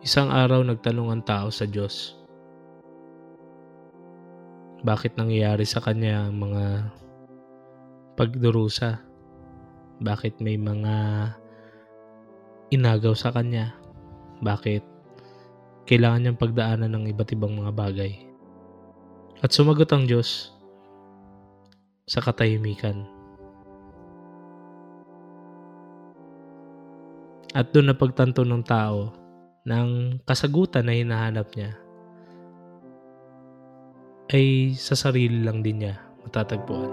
Isang araw nagtanong ang tao sa Diyos. Bakit nangyayari sa kanya ang mga pagdurusa? Bakit may mga inagaw sa kanya? Bakit kailangan niyang pagdaanan ng iba't ibang mga bagay? At sumagot ang Diyos sa katahimikan. At doon napagtanto ng tao ng kasagutan na hinahanap niya ay sa sarili lang din niya matatagpuan.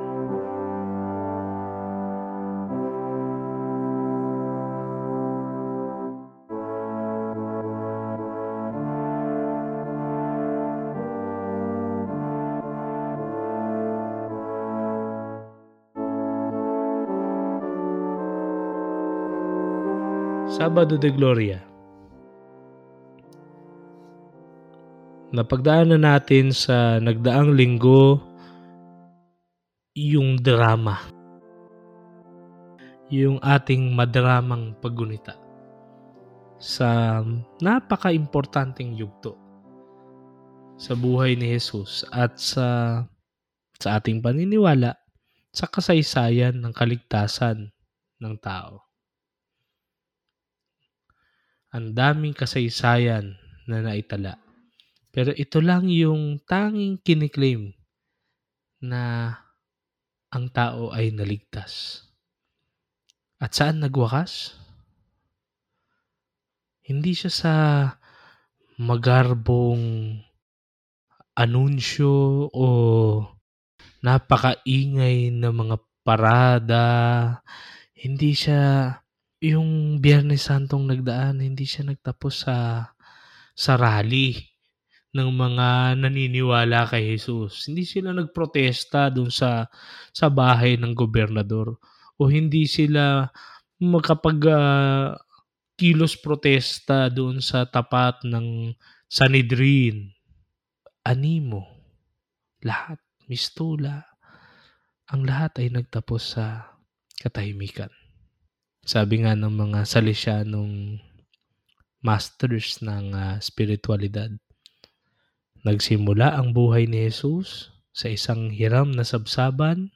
Sabado de Gloria napagdaanan natin sa nagdaang linggo yung drama. Yung ating madramang paggunita sa napaka-importanting yugto sa buhay ni Jesus at sa sa ating paniniwala sa kasaysayan ng kaligtasan ng tao. Ang daming kasaysayan na naitala pero ito lang yung tanging kiniklaim na ang tao ay naligtas. At saan nagwakas? Hindi siya sa magarbong anunsyo o napakaingay na mga parada. Hindi siya yung Biyernes Santong nagdaan, hindi siya nagtapos sa sa rally ng mga naniniwala kay Jesus. Hindi sila nagprotesta doon sa sa bahay ng gobernador o hindi sila makapag uh, kilos protesta doon sa tapat ng Sanhedrin. Animo, lahat, mistula, ang lahat ay nagtapos sa katahimikan. Sabi nga ng mga Salesianong masters ng uh, spiritualidad, Nagsimula ang buhay ni Jesus sa isang hiram na sabsaban,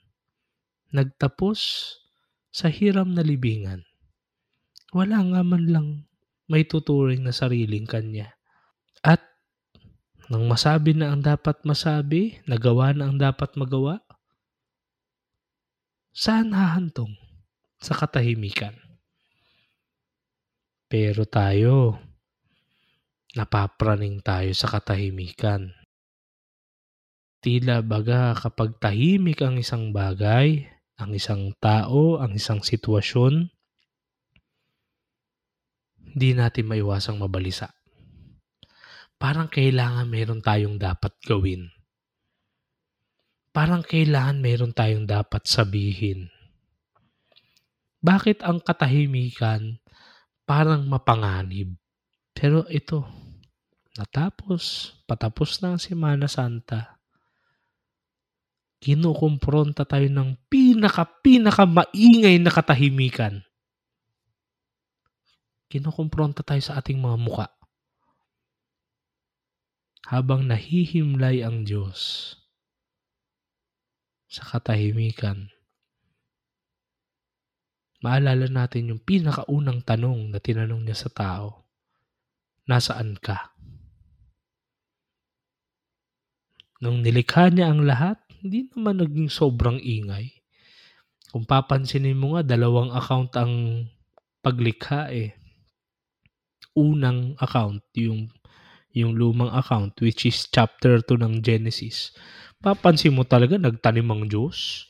nagtapos sa hiram na libingan. Wala nga man lang may tuturing na sariling kanya. At nang masabi na ang dapat masabi, nagawa na ang dapat magawa, saan hahantong? Sa katahimikan. Pero tayo, napapraning tayo sa katahimikan. Tila baga kapag tahimik ang isang bagay, ang isang tao, ang isang sitwasyon, hindi natin maiwasang mabalisa. Parang kailangan meron tayong dapat gawin. Parang kailangan meron tayong dapat sabihin. Bakit ang katahimikan parang mapanganib? Pero ito, natapos, patapos na ang Semana Santa, kinukumpronta tayo ng pinaka-pinaka maingay na katahimikan. Kinukumpronta tayo sa ating mga muka. Habang nahihimlay ang Diyos sa katahimikan, maalala natin yung pinakaunang tanong na tinanong niya sa tao nasaan ka? Nung nilikha niya ang lahat, hindi naman naging sobrang ingay. Kung papansinin mo nga, dalawang account ang paglikha eh. Unang account, yung, yung lumang account, which is chapter 2 ng Genesis. Papansin mo talaga, nagtanim ang Diyos.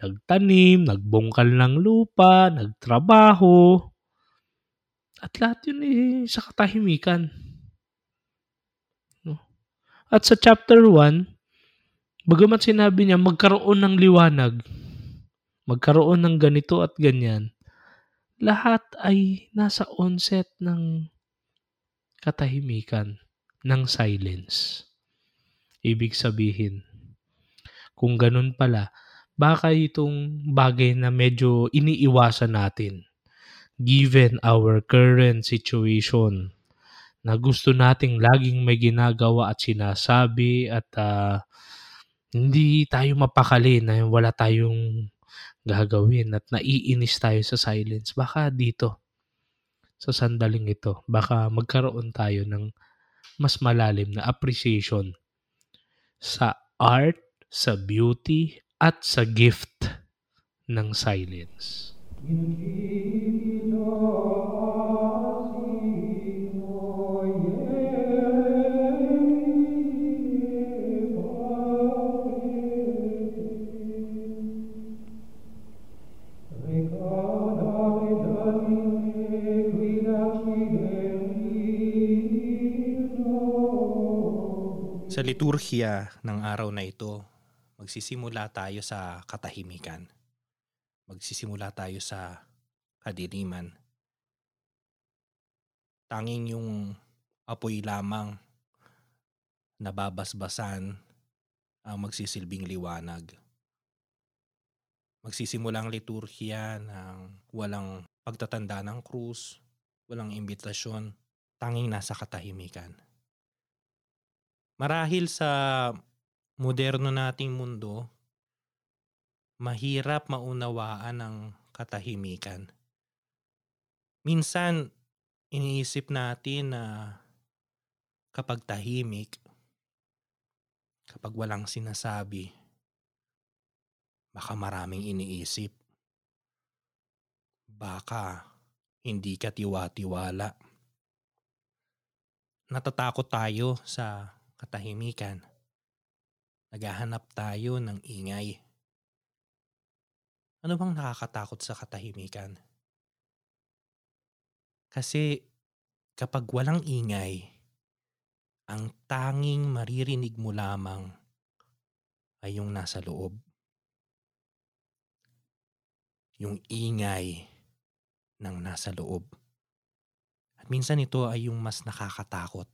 Nagtanim, nagbungkal ng lupa, nagtrabaho, at lahat yun eh, sa katahimikan. At sa chapter 1, bagamat sinabi niya magkaroon ng liwanag, magkaroon ng ganito at ganyan, lahat ay nasa onset ng katahimikan, ng silence. Ibig sabihin, kung ganun pala, baka itong bagay na medyo iniiwasan natin given our current situation na gusto nating laging may ginagawa at sinasabi at uh, hindi tayo mapakali na wala tayong gagawin at naiinis tayo sa silence. Baka dito, sa sandaling ito, baka magkaroon tayo ng mas malalim na appreciation sa art, sa beauty, at sa gift ng silence. Sa liturhiya ng araw na ito, magsisimula tayo sa katahimikan. Magsisimula tayo sa kadiliman. Tanging yung apoy lamang nababasbasan ang magsisilbing liwanag. Magsisimula ang liturhiya ng walang pagtatanda ng krus, walang imbitasyon, tanging nasa katahimikan Marahil sa moderno nating mundo, mahirap maunawaan ang katahimikan. Minsan, iniisip natin na kapag tahimik, kapag walang sinasabi, baka maraming iniisip. Baka hindi ka tiwa-tiwala. Natatakot tayo sa katahimikan. Naghahanap tayo ng ingay. Ano bang nakakatakot sa katahimikan? Kasi kapag walang ingay, ang tanging maririnig mo lamang ay yung nasa loob. Yung ingay ng nasa loob. At minsan ito ay yung mas nakakatakot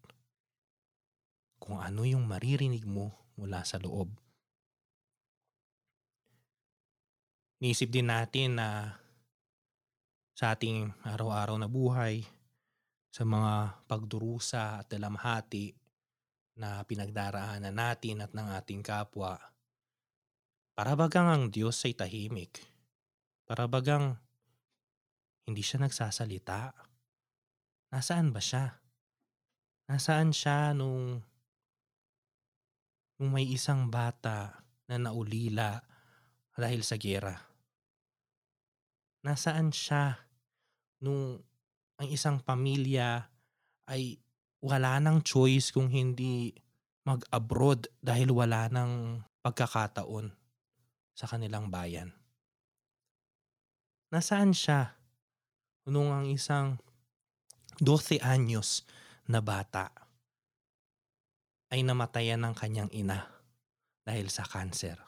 kung ano yung maririnig mo mula sa loob. Niisip din natin na sa ating araw-araw na buhay, sa mga pagdurusa at dalamhati na pinagdaraanan natin at ng ating kapwa, para bagang ang Diyos ay tahimik. Para bagang hindi siya nagsasalita. Nasaan ba siya? Nasaan siya nung kung may isang bata na naulila dahil sa gera? Nasaan siya nung ang isang pamilya ay wala nang choice kung hindi mag-abroad dahil wala nang pagkakataon sa kanilang bayan? Nasaan siya nung ang isang 12 anyos na bata ay namatayan ng kanyang ina dahil sa kanser.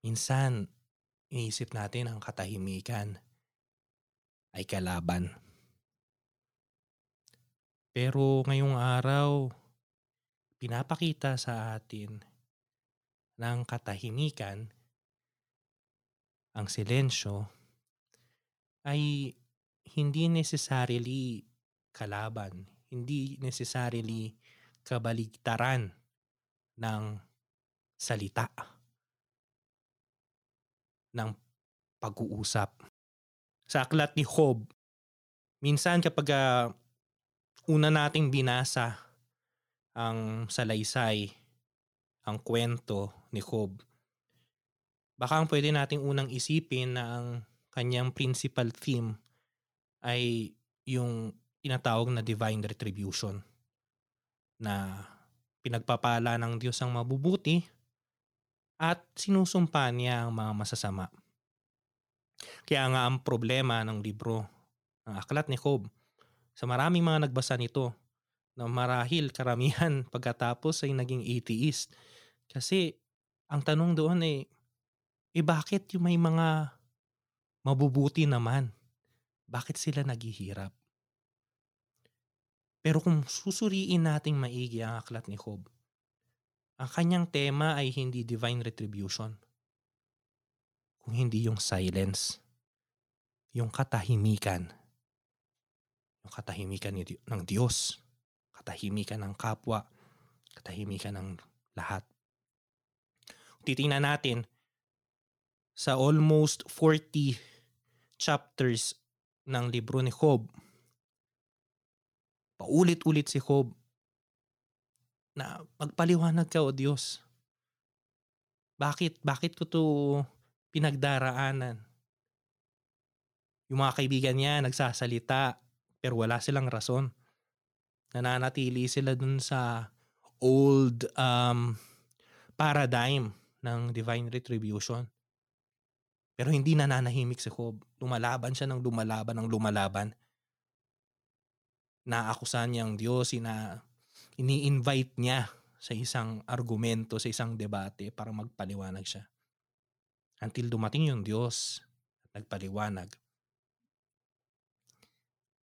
Minsan, iniisip natin ang katahimikan ay kalaban. Pero ngayong araw, pinapakita sa atin ng katahimikan ang silensyo ay hindi necessarily kalaban, hindi necessarily kabaligtaran ng salita ng pag-uusap. Sa aklat ni Job, minsan kapag uh, una nating binasa ang salaysay, ang kwento ni Job, baka ang pwede nating unang isipin na ang kanyang principal theme ay yung tinatawag na divine retribution na pinagpapala ng Diyos ang mabubuti at sinusumpa niya ang mga masasama. Kaya nga ang problema ng libro ng Aklat ni Job sa maraming mga nagbasa nito na marahil karamihan pagkatapos ay naging atheist. Kasi ang tanong doon ay, eh bakit yung may mga mabubuti naman? Bakit sila naghihirap? Pero kung susuriin nating maigi ang aklat ni Job, ang kanyang tema ay hindi divine retribution, kung hindi yung silence, yung katahimikan. Yung katahimikan ng Diyos, katahimikan ng kapwa, katahimikan ng lahat. Titingnan natin sa almost 40 chapters ng libro ni Job, paulit-ulit si Job na magpaliwanag ka o Diyos. Bakit? Bakit ko to pinagdaraanan? Yung mga kaibigan niya nagsasalita pero wala silang rason. Nananatili sila dun sa old um, paradigm ng divine retribution. Pero hindi nananahimik si Job. Lumalaban siya ng lumalaban ng lumalaban. Naakusan niya ang Diyos, ina, ini-invite niya sa isang argumento, sa isang debate para magpaliwanag siya. Until dumating yung Diyos at nagpaliwanag.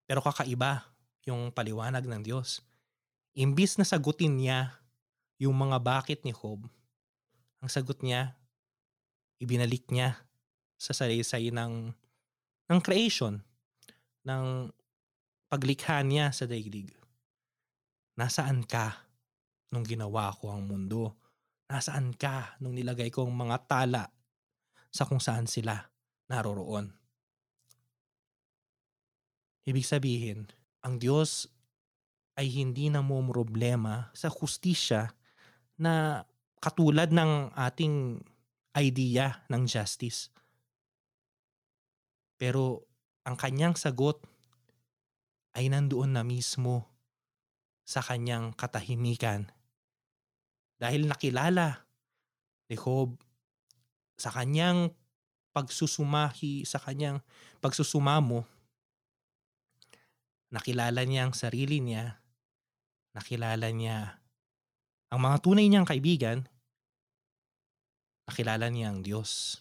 Pero kakaiba yung paliwanag ng Diyos. Imbis na sagutin niya yung mga bakit ni Job, ang sagot niya, ibinalik niya sa salaysay ng, ng creation, ng paglikha niya sa daigdig. Nasaan ka nung ginawa ko ang mundo? Nasaan ka nung nilagay ko ang mga tala sa kung saan sila naroroon? Ibig sabihin, ang Diyos ay hindi na mo problema sa hustisya na katulad ng ating idea ng justice. Pero ang kanyang sagot ay nandoon na mismo sa kanyang katahimikan. Dahil nakilala ni Job sa kanyang pagsusumahi, sa kanyang pagsusumamo nakilala niya ang sarili niya, nakilala niya ang mga tunay niyang kaibigan, nakilala niya ang Diyos.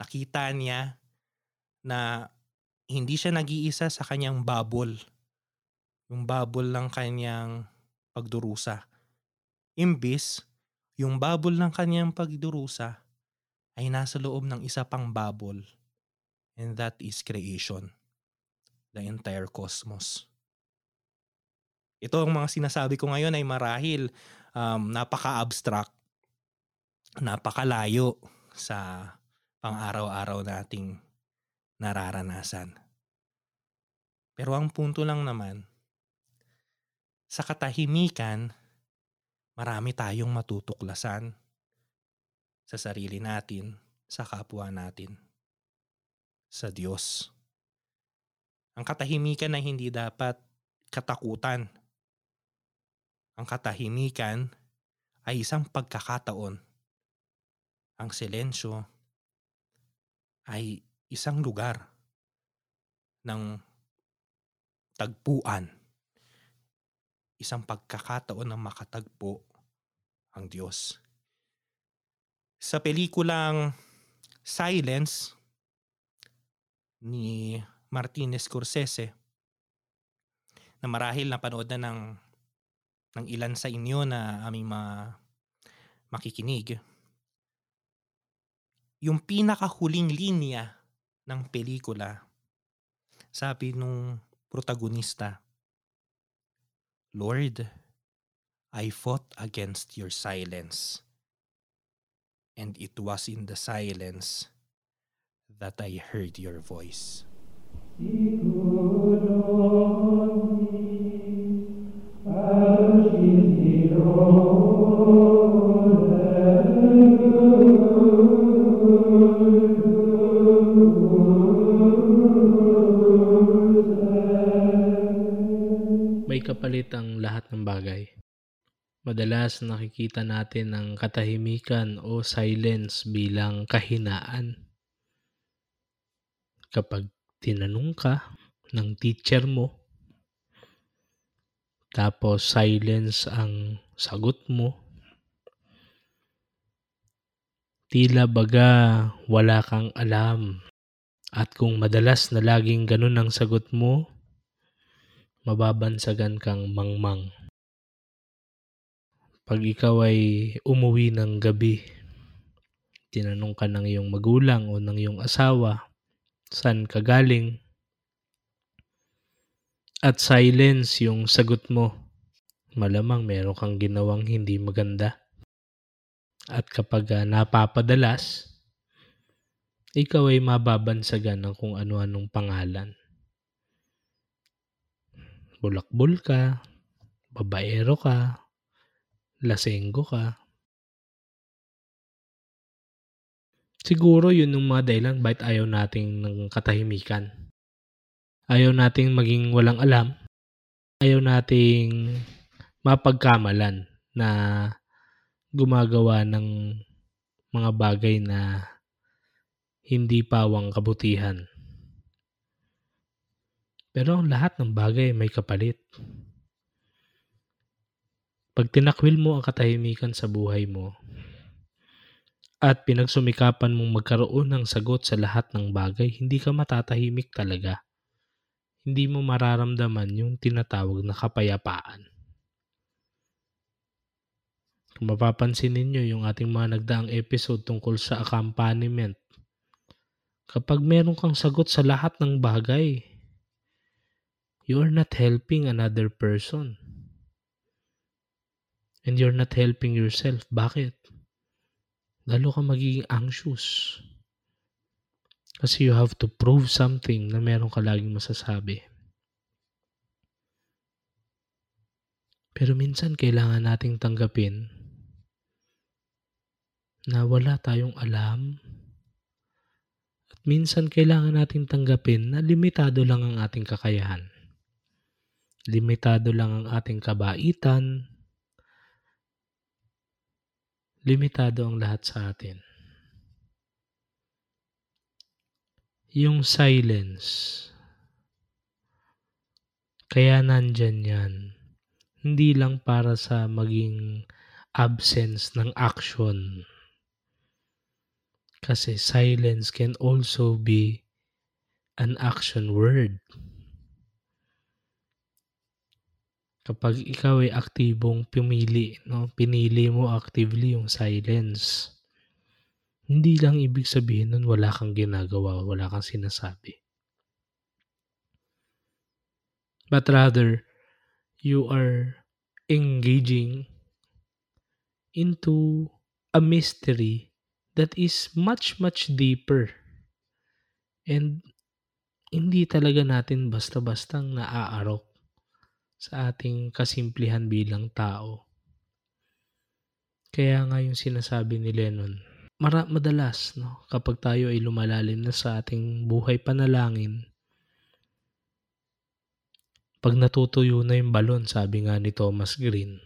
Nakita niya na hindi siya nag-iisa sa kanyang bubble. Yung bubble ng kanyang pagdurusa. Imbis, yung bubble ng kanyang pagdurusa ay nasa loob ng isa pang bubble. And that is creation the entire cosmos. Ito ang mga sinasabi ko ngayon ay marahil um, napaka-abstract, napakalayo sa pang-araw-araw nating nararanasan. Pero ang punto lang naman, sa katahimikan, marami tayong matutuklasan sa sarili natin, sa kapwa natin, sa Diyos. Ang katahimikan na hindi dapat katakutan. Ang katahimikan ay isang pagkakataon. Ang silensyo ay isang lugar ng tagpuan. Isang pagkakataon na makatagpo ang Diyos. Sa pelikulang Silence ni Martinez Scorsese na marahil napanood na ng, ng ilan sa inyo na aming ma, makikinig. Yung pinakahuling linya ng pelikula, sabi nung protagonista, Lord, I fought against your silence. And it was in the silence that I heard your voice. May Madalas nakikita natin ang katahimikan o silence bilang kahinaan. Kapag tinanong ka ng teacher mo, tapos silence ang sagot mo, tila baga wala kang alam. At kung madalas na laging ganun ang sagot mo, mababansagan kang mangmang. Pag ikaw ay umuwi ng gabi, tinanong ka ng iyong magulang o ng iyong asawa, saan ka galing? at silence yung sagot mo, malamang meron kang ginawang hindi maganda. At kapag uh, napapadalas, ikaw ay mababansagan ng kung ano-anong pangalan. Bulakbol ka, babaero ka, lasenggo ka. Siguro yun yung mga dahilan bakit ayaw nating ng katahimikan. Ayaw nating maging walang alam. Ayaw nating mapagkamalan na gumagawa ng mga bagay na hindi pawang kabutihan. Pero ang lahat ng bagay may kapalit. Pag tinakwil mo ang katahimikan sa buhay mo, at pinagsumikapan mong magkaroon ng sagot sa lahat ng bagay, hindi ka matatahimik talaga. Hindi mo mararamdaman yung tinatawag na kapayapaan. Kung mapapansin ninyo yung ating mga nagdaang episode tungkol sa accompaniment, kapag meron kang sagot sa lahat ng bagay, you are not helping another person. And you're not helping yourself. Bakit? Lalo ka magiging anxious. Kasi you have to prove something na meron ka laging masasabi. Pero minsan kailangan nating tanggapin na wala tayong alam. At minsan kailangan nating tanggapin na limitado lang ang ating kakayahan. Limitado lang ang ating kabaitan. Limitado ang lahat sa atin. Yung silence. Kaya nandyan yan. Hindi lang para sa maging absence ng action. Kasi silence can also be an action word. Kapag ikaw ay aktibong pumili, no, pinili mo actively yung silence. Hindi lang ibig sabihin nun wala kang ginagawa, wala kang sinasabi. But rather, you are engaging into a mystery that is much, much deeper. And hindi talaga natin basta-bastang naaarok sa ating kasimplihan bilang tao. Kaya nga yung sinasabi ni Lennon, mara madalas no, kapag tayo ay lumalalim na sa ating buhay panalangin, pag natutuyo na yung balon, sabi nga ni Thomas Green,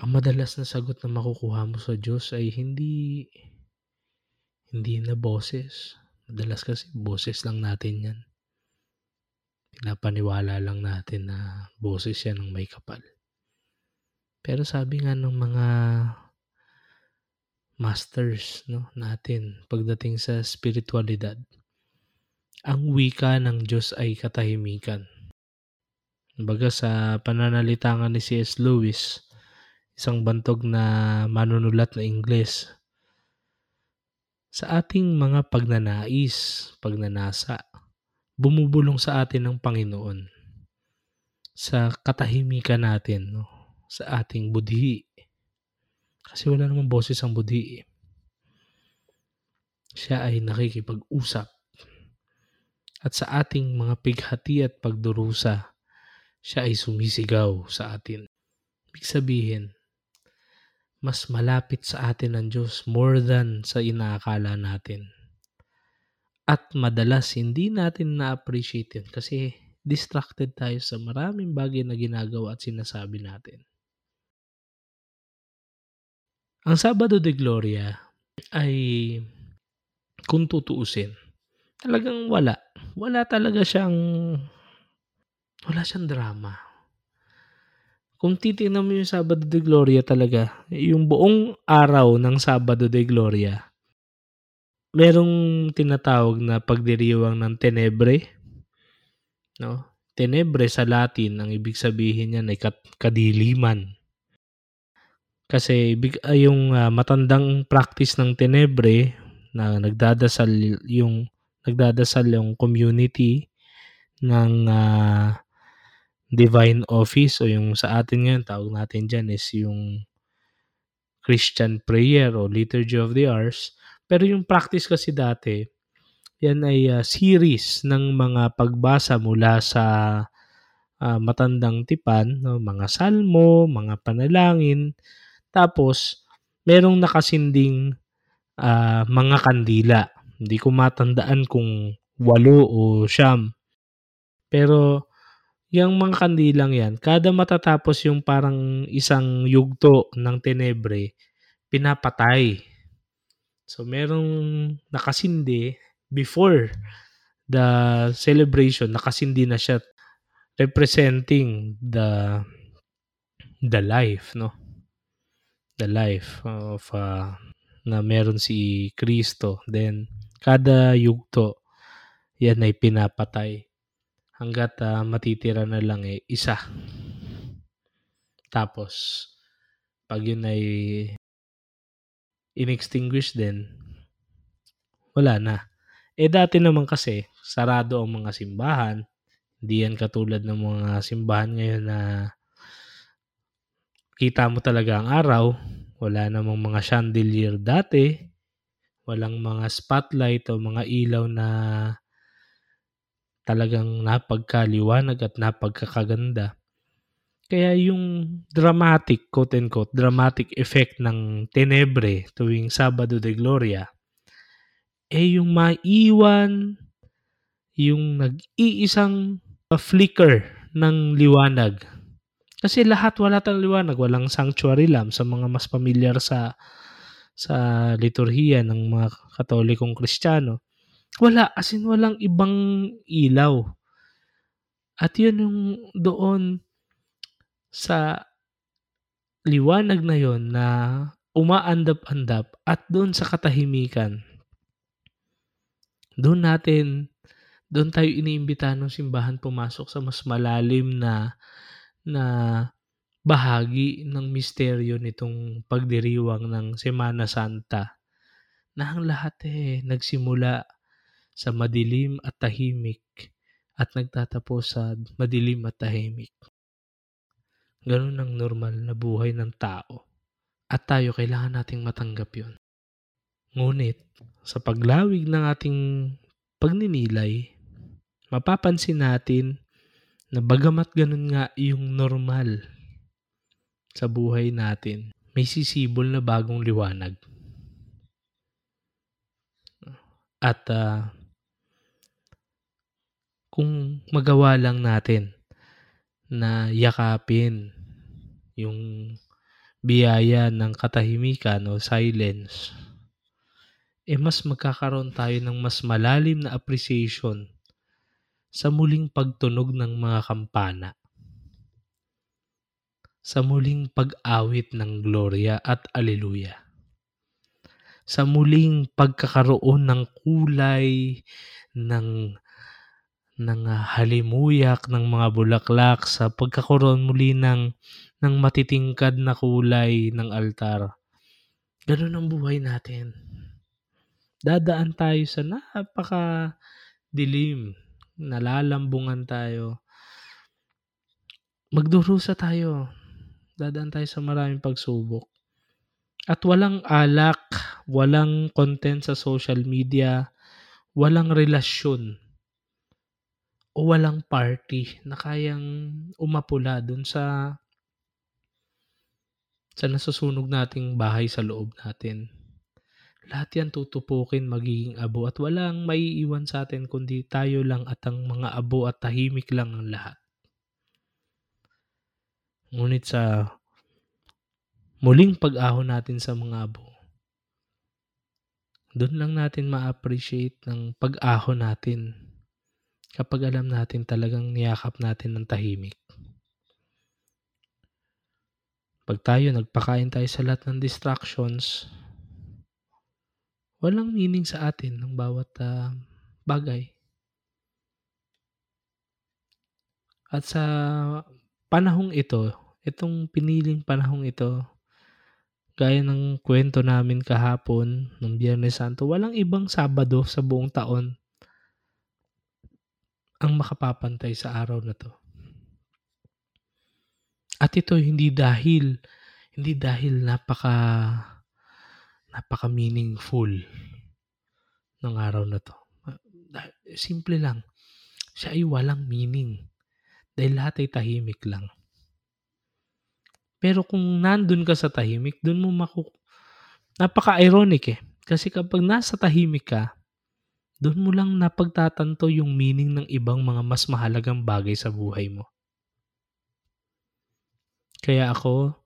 ang madalas na sagot na makukuha mo sa Diyos ay hindi hindi na boses. Madalas kasi boses lang natin yan. Pinapaniwala lang natin na boses yan ng may kapal. Pero sabi nga ng mga masters no, natin pagdating sa spiritualidad, ang wika ng Diyos ay katahimikan. Baga sa pananalita ni C.S. Lewis, isang bantog na manunulat na Ingles, sa ating mga pagnanais, pagnanasa, bumubulong sa atin ng Panginoon sa katahimikan natin, no? sa ating budhi. Kasi wala namang boses ang budhi. Siya ay nakikipag-usap. At sa ating mga pighati at pagdurusa, siya ay sumisigaw sa atin. Ibig sabihin, mas malapit sa atin ang Diyos more than sa inaakala natin. At madalas hindi natin na-appreciate yun kasi distracted tayo sa maraming bagay na ginagawa at sinasabi natin. Ang Sabado de Gloria ay kung tutuusin, talagang wala. Wala talaga siyang wala siyang drama. Kung titingnan mo yung Sabado de Gloria talaga, yung buong araw ng Sabado de Gloria, merong tinatawag na pagdiriwang ng tenebre. No? Tenebre sa Latin, ang ibig sabihin niyan ay kadiliman. Kasi uh, yung uh, matandang practice ng tenebre na nagdadasal yung nagdadasal yung community ng uh, divine office o yung sa atin ngayon tawag natin dyan is yung Christian prayer o liturgy of the hours. Pero yung practice kasi dati, yan ay uh, series ng mga pagbasa mula sa uh, matandang tipan, no? mga salmo, mga panalangin. Tapos, merong nakasinding uh, mga kandila. Hindi ko matandaan kung walo o siyam. Pero, yung mga kandilang yan, kada matatapos yung parang isang yugto ng tenebre, pinapatay. So, merong nakasindi before the celebration, nakasindi na siya representing the the life, no? The life of uh, na meron si Kristo. Then, kada yugto, yan ay pinapatay hanggat uh, matitira na lang eh, isa. Tapos, pag yun ay inextinguish din, wala na. Eh dati naman kasi, sarado ang mga simbahan. Hindi yan katulad ng mga simbahan ngayon na kita mo talaga ang araw. Wala namang mga chandelier dati. Walang mga spotlight o mga ilaw na talagang napagkaliwanag at napagkakaganda. Kaya yung dramatic, quote-unquote, dramatic effect ng Tenebre tuwing Sabado de Gloria, eh yung maiwan, yung nag-iisang flicker ng liwanag. Kasi lahat wala tayong liwanag, walang sanctuary lamp sa mga mas pamilyar sa sa liturhiya ng mga katolikong kristyano. Wala, as in walang ibang ilaw. At yun yung doon sa liwanag na yon na umaandap-andap at doon sa katahimikan. Doon natin, doon tayo iniimbita ng simbahan pumasok sa mas malalim na na bahagi ng misteryo nitong pagdiriwang ng Semana Santa na ang lahat eh nagsimula sa madilim at tahimik at nagtatapos sa madilim at tahimik. Ganun ang normal na buhay ng tao. At tayo kailangan nating matanggap yon. Ngunit, sa paglawig ng ating pagninilay, mapapansin natin na bagamat ganun nga yung normal sa buhay natin, may sisibol na bagong liwanag. At uh, kung magawa lang natin na yakapin yung biyaya ng katahimikan o silence, eh mas magkakaroon tayo ng mas malalim na appreciation sa muling pagtunog ng mga kampana, sa muling pag-awit ng gloria at aleluya, sa muling pagkakaroon ng kulay, ng ng uh, halimuyak ng mga bulaklak sa pagkakaroon muli ng, ng matitingkad na kulay ng altar. Ganun ang buhay natin. Dadaan tayo sa napaka dilim, nalalambungan tayo. Magdurusa tayo. Dadaan tayo sa maraming pagsubok. At walang alak, walang content sa social media, walang relasyon o walang party na kayang umapula dun sa sa nasusunog nating bahay sa loob natin. Lahat yan tutupukin magiging abo at walang maiiwan sa atin kundi tayo lang at ang mga abo at tahimik lang ang lahat. Ngunit sa muling pag-ahon natin sa mga abo, doon lang natin ma-appreciate ng pag-ahon natin kapag alam natin talagang niyakap natin ng tahimik. Pag tayo nagpakain tayo sa lahat ng distractions, walang meaning sa atin ng bawat uh, bagay. At sa panahong ito, itong piniling panahong ito, gaya ng kwento namin kahapon ng Biyernes Santo, walang ibang Sabado sa buong taon ang makapapantay sa araw na 'to. At ito hindi dahil hindi dahil napaka napaka-meaningful ng araw na 'to. Ah, simple lang, siya ay walang meaning dahil lahat ay tahimik lang. Pero kung nandun ka sa tahimik, dun mo maku napaka-ironic, eh, kasi kapag nasa tahimik ka, dun mo lang napagtatanto yung meaning ng ibang mga mas mahalagang bagay sa buhay mo. Kaya ako,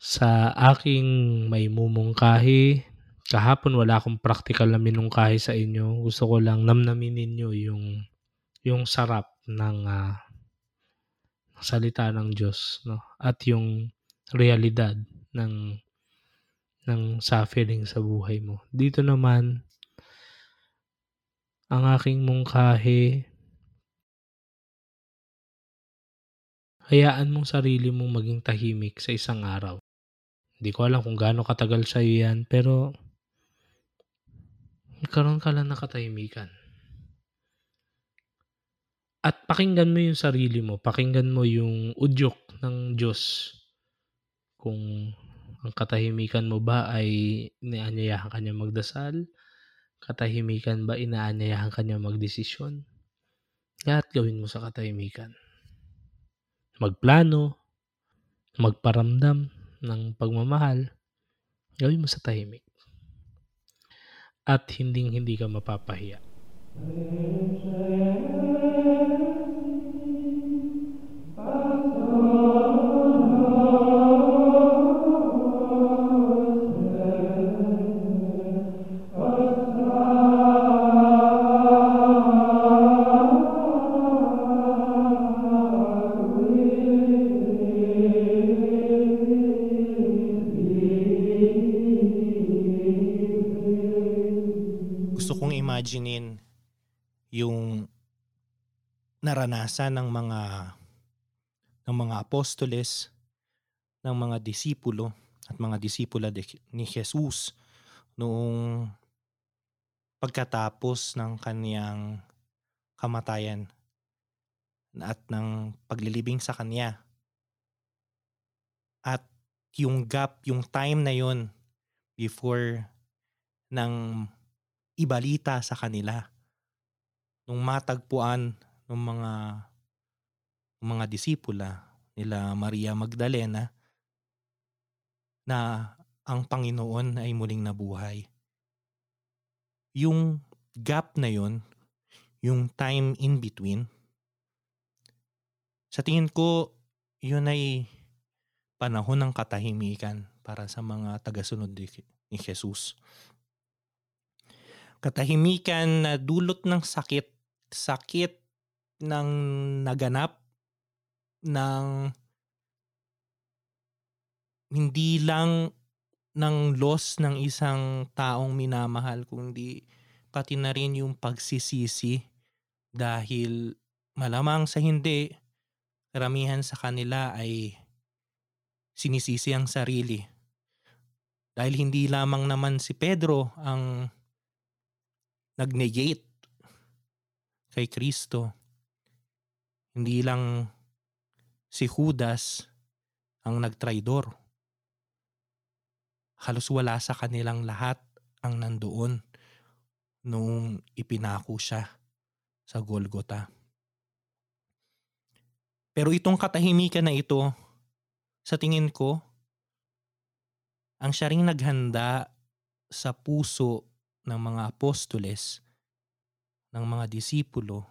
sa aking may mumungkahi, kahapon wala akong practical na minungkahi sa inyo. Gusto ko lang namnamin ninyo yung yung sarap ng uh, salita ng Diyos, no? At yung realidad ng ng suffering sa buhay mo. Dito naman ang aking mungkahi hayaan mong sarili mong maging tahimik sa isang araw. Hindi ko alam kung gaano katagal sa iyo yan, pero magkaroon ka lang ng katahimikan. At pakinggan mo yung sarili mo, pakinggan mo yung udyok ng Diyos. Kung ang katahimikan mo ba ay inaanyayahan ka niya magdasal, katahimikan ba inaanyayahan ka niya magdesisyon, lahat gawin mo sa katahimikan magplano, magparamdam ng pagmamahal, gawin mo sa tahimik. At hinding-hindi ka mapapahiya. Imaginein yung naranasan ng mga ng mga apostoles, ng mga disipulo at mga disipula ni Jesus noong pagkatapos ng kaniyang kamatayan at ng paglilibing sa kanya. At yung gap, yung time na yon before ng ibalita sa kanila nung matagpuan ng mga ng mga disipula nila Maria Magdalena na ang Panginoon ay muling nabuhay. Yung gap na yon, yung time in between, sa tingin ko, yun ay panahon ng katahimikan para sa mga tagasunod ni Jesus katahimikan na dulot ng sakit, sakit ng naganap ng hindi lang ng loss ng isang taong minamahal kundi pati na rin yung pagsisisi dahil malamang sa hindi karamihan sa kanila ay sinisisi ang sarili. Dahil hindi lamang naman si Pedro ang nag-negate kay Kristo. Hindi lang si Judas ang nagtraidor. Halos wala sa kanilang lahat ang nandoon nung ipinako siya sa Golgota. Pero itong katahimikan na ito, sa tingin ko, ang siya ring naghanda sa puso ng mga apostoles, ng mga disipulo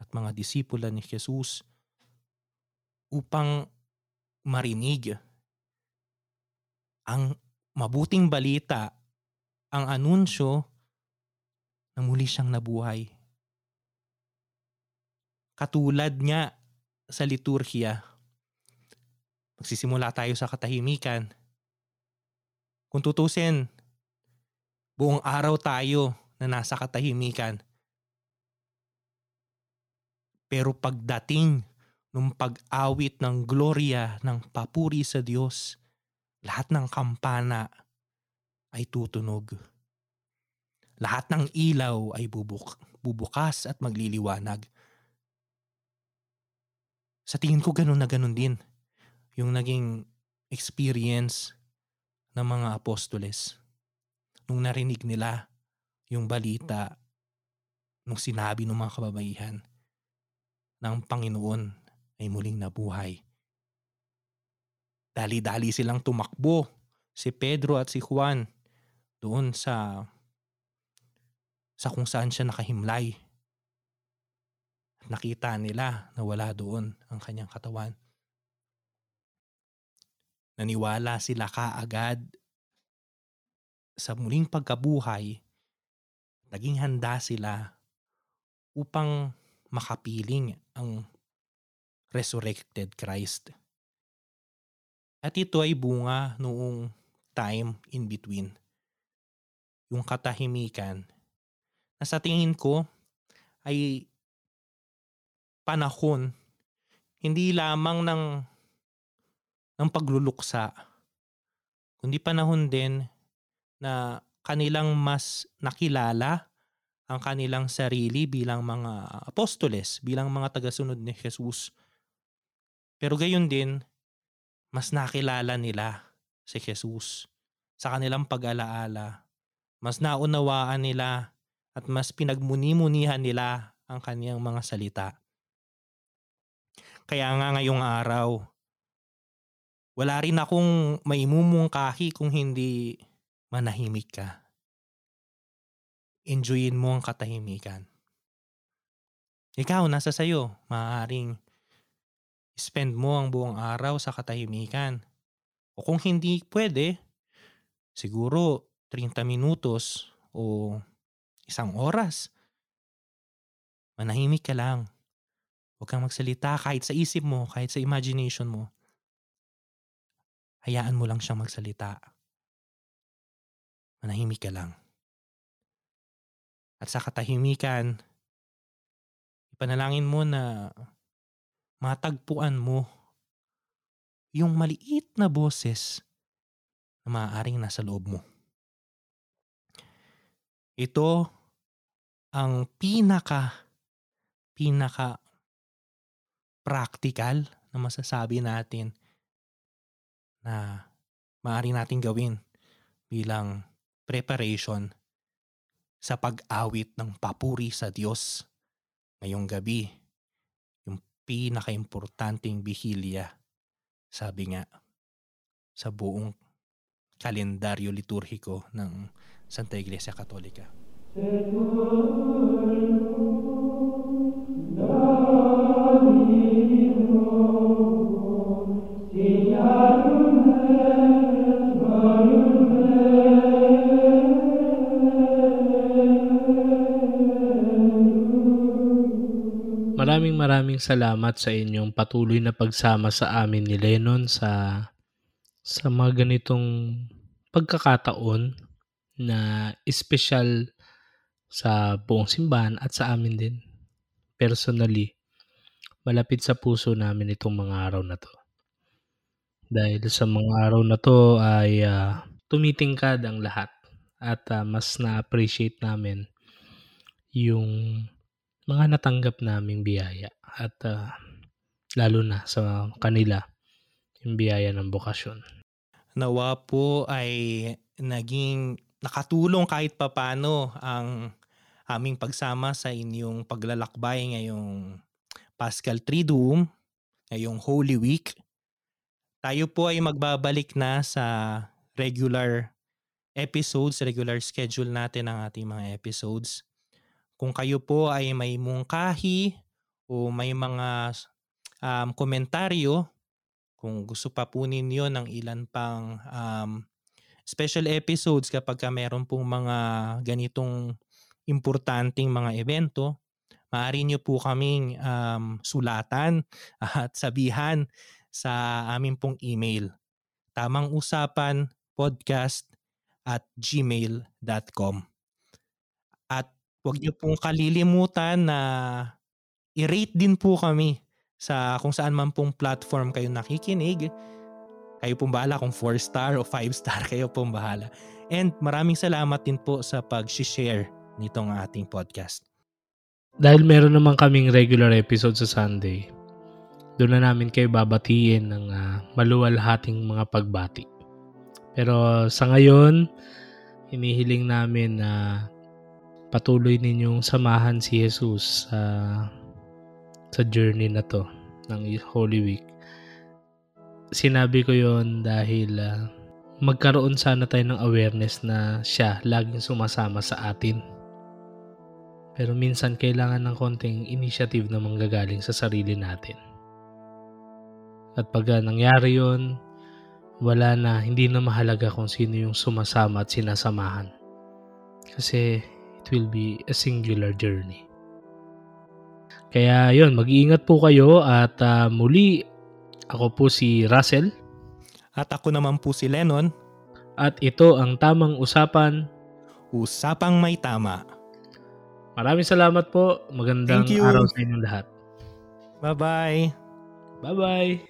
at mga disipula ni Jesus upang marinig ang mabuting balita, ang anunsyo na muli siyang nabuhay. Katulad niya sa liturhiya, magsisimula tayo sa katahimikan. Kung tutusin, Buong araw tayo na nasa katahimikan. Pero pagdating ng pag-awit ng gloria ng papuri sa Diyos, lahat ng kampana ay tutunog. Lahat ng ilaw ay bubuk bubukas at magliliwanag sa tingin ko ganun na ganun din yung naging experience ng mga apostoles nung narinig nila yung balita nung sinabi ng mga kababaihan ng Panginoon ay muling nabuhay. Dali-dali silang tumakbo si Pedro at si Juan doon sa sa kung saan siya nakahimlay. At nakita nila na wala doon ang kanyang katawan. Naniwala sila kaagad sa muling pagkabuhay, naging handa sila upang makapiling ang resurrected Christ. At ito ay bunga noong time in between. Yung katahimikan na sa tingin ko ay panahon hindi lamang ng ng pagluluksa kundi panahon din na kanilang mas nakilala ang kanilang sarili bilang mga apostoles, bilang mga tagasunod ni Jesus. Pero gayon din, mas nakilala nila si Jesus sa kanilang pag-alaala. Mas naunawaan nila at mas pinagmuni-munihan nila ang kaniyang mga salita. Kaya nga ngayong araw, wala rin akong maimumungkahi kung hindi manahimik ka. Enjoyin mo ang katahimikan. Ikaw, nasa sayo. Maaaring spend mo ang buong araw sa katahimikan. O kung hindi pwede, siguro 30 minutos o isang oras. Manahimik ka lang. Huwag kang magsalita kahit sa isip mo, kahit sa imagination mo. Hayaan mo lang siyang magsalita. Manahimik ka lang. At sa katahimikan, ipanalangin mo na matagpuan mo yung maliit na boses na maaaring nasa loob mo. Ito ang pinaka pinaka practical na masasabi natin na maaari natin gawin bilang preparation sa pag-awit ng papuri sa Diyos ngayong gabi. Yung pinaka-importanting bihilya, sabi nga, sa buong kalendaryo liturhiko ng Santa Iglesia Katolika. Maraming maraming salamat sa inyong patuloy na pagsama sa amin ni Lennon sa sa mga ganitong pagkakataon na espesyal sa buong simbahan at sa amin din. Personally, malapit sa puso namin itong mga araw na to. Dahil sa mga araw na to ay uh, tumitingkad ang lahat at uh, mas na-appreciate namin yung mga natanggap naming biyaya at uh, lalo na sa kanila yung biyaya ng bokasyon. Nawa po ay naging nakatulong kahit papano ang aming pagsama sa inyong paglalakbay ngayong Paschal Triduum, ngayong Holy Week. Tayo po ay magbabalik na sa regular episodes, regular schedule natin ang ating mga episodes. Kung kayo po ay may mungkahi o may mga um, komentaryo, kung gusto pa po ninyo ng ilan pang um, special episodes kapag ka meron pong mga ganitong importanteng mga evento, maaari nyo po kaming um, sulatan at sabihan sa aming pong email. Tamang usapan podcast at gmail.com. At Huwag niyo pong kalilimutan na i-rate din po kami sa kung saan man pong platform kayo nakikinig. Kayo pong bahala kung 4 star o 5 star kayo pong bahala. And maraming salamat din po sa pag-share nitong ating podcast. Dahil meron naman kaming regular episode sa Sunday, doon na namin kayo babatiin ng uh, maluwalhating mga pagbati. Pero sa ngayon, hinihiling namin na patuloy ninyong samahan si Jesus sa sa journey na to ng Holy Week. Sinabi ko yon dahil uh, magkaroon sana tayo ng awareness na siya laging sumasama sa atin. Pero minsan kailangan ng konting initiative na manggagaling sa sarili natin. At pag nangyari yon, wala na, hindi na mahalaga kung sino yung sumasama at sinasamahan. Kasi will be a singular journey. Kaya yon mag-iingat po kayo at uh, muli ako po si Russell. At ako naman po si Lennon. At ito ang Tamang Usapan. Usapang may tama. Maraming salamat po. Magandang araw sa inyong lahat. Bye-bye. Bye-bye.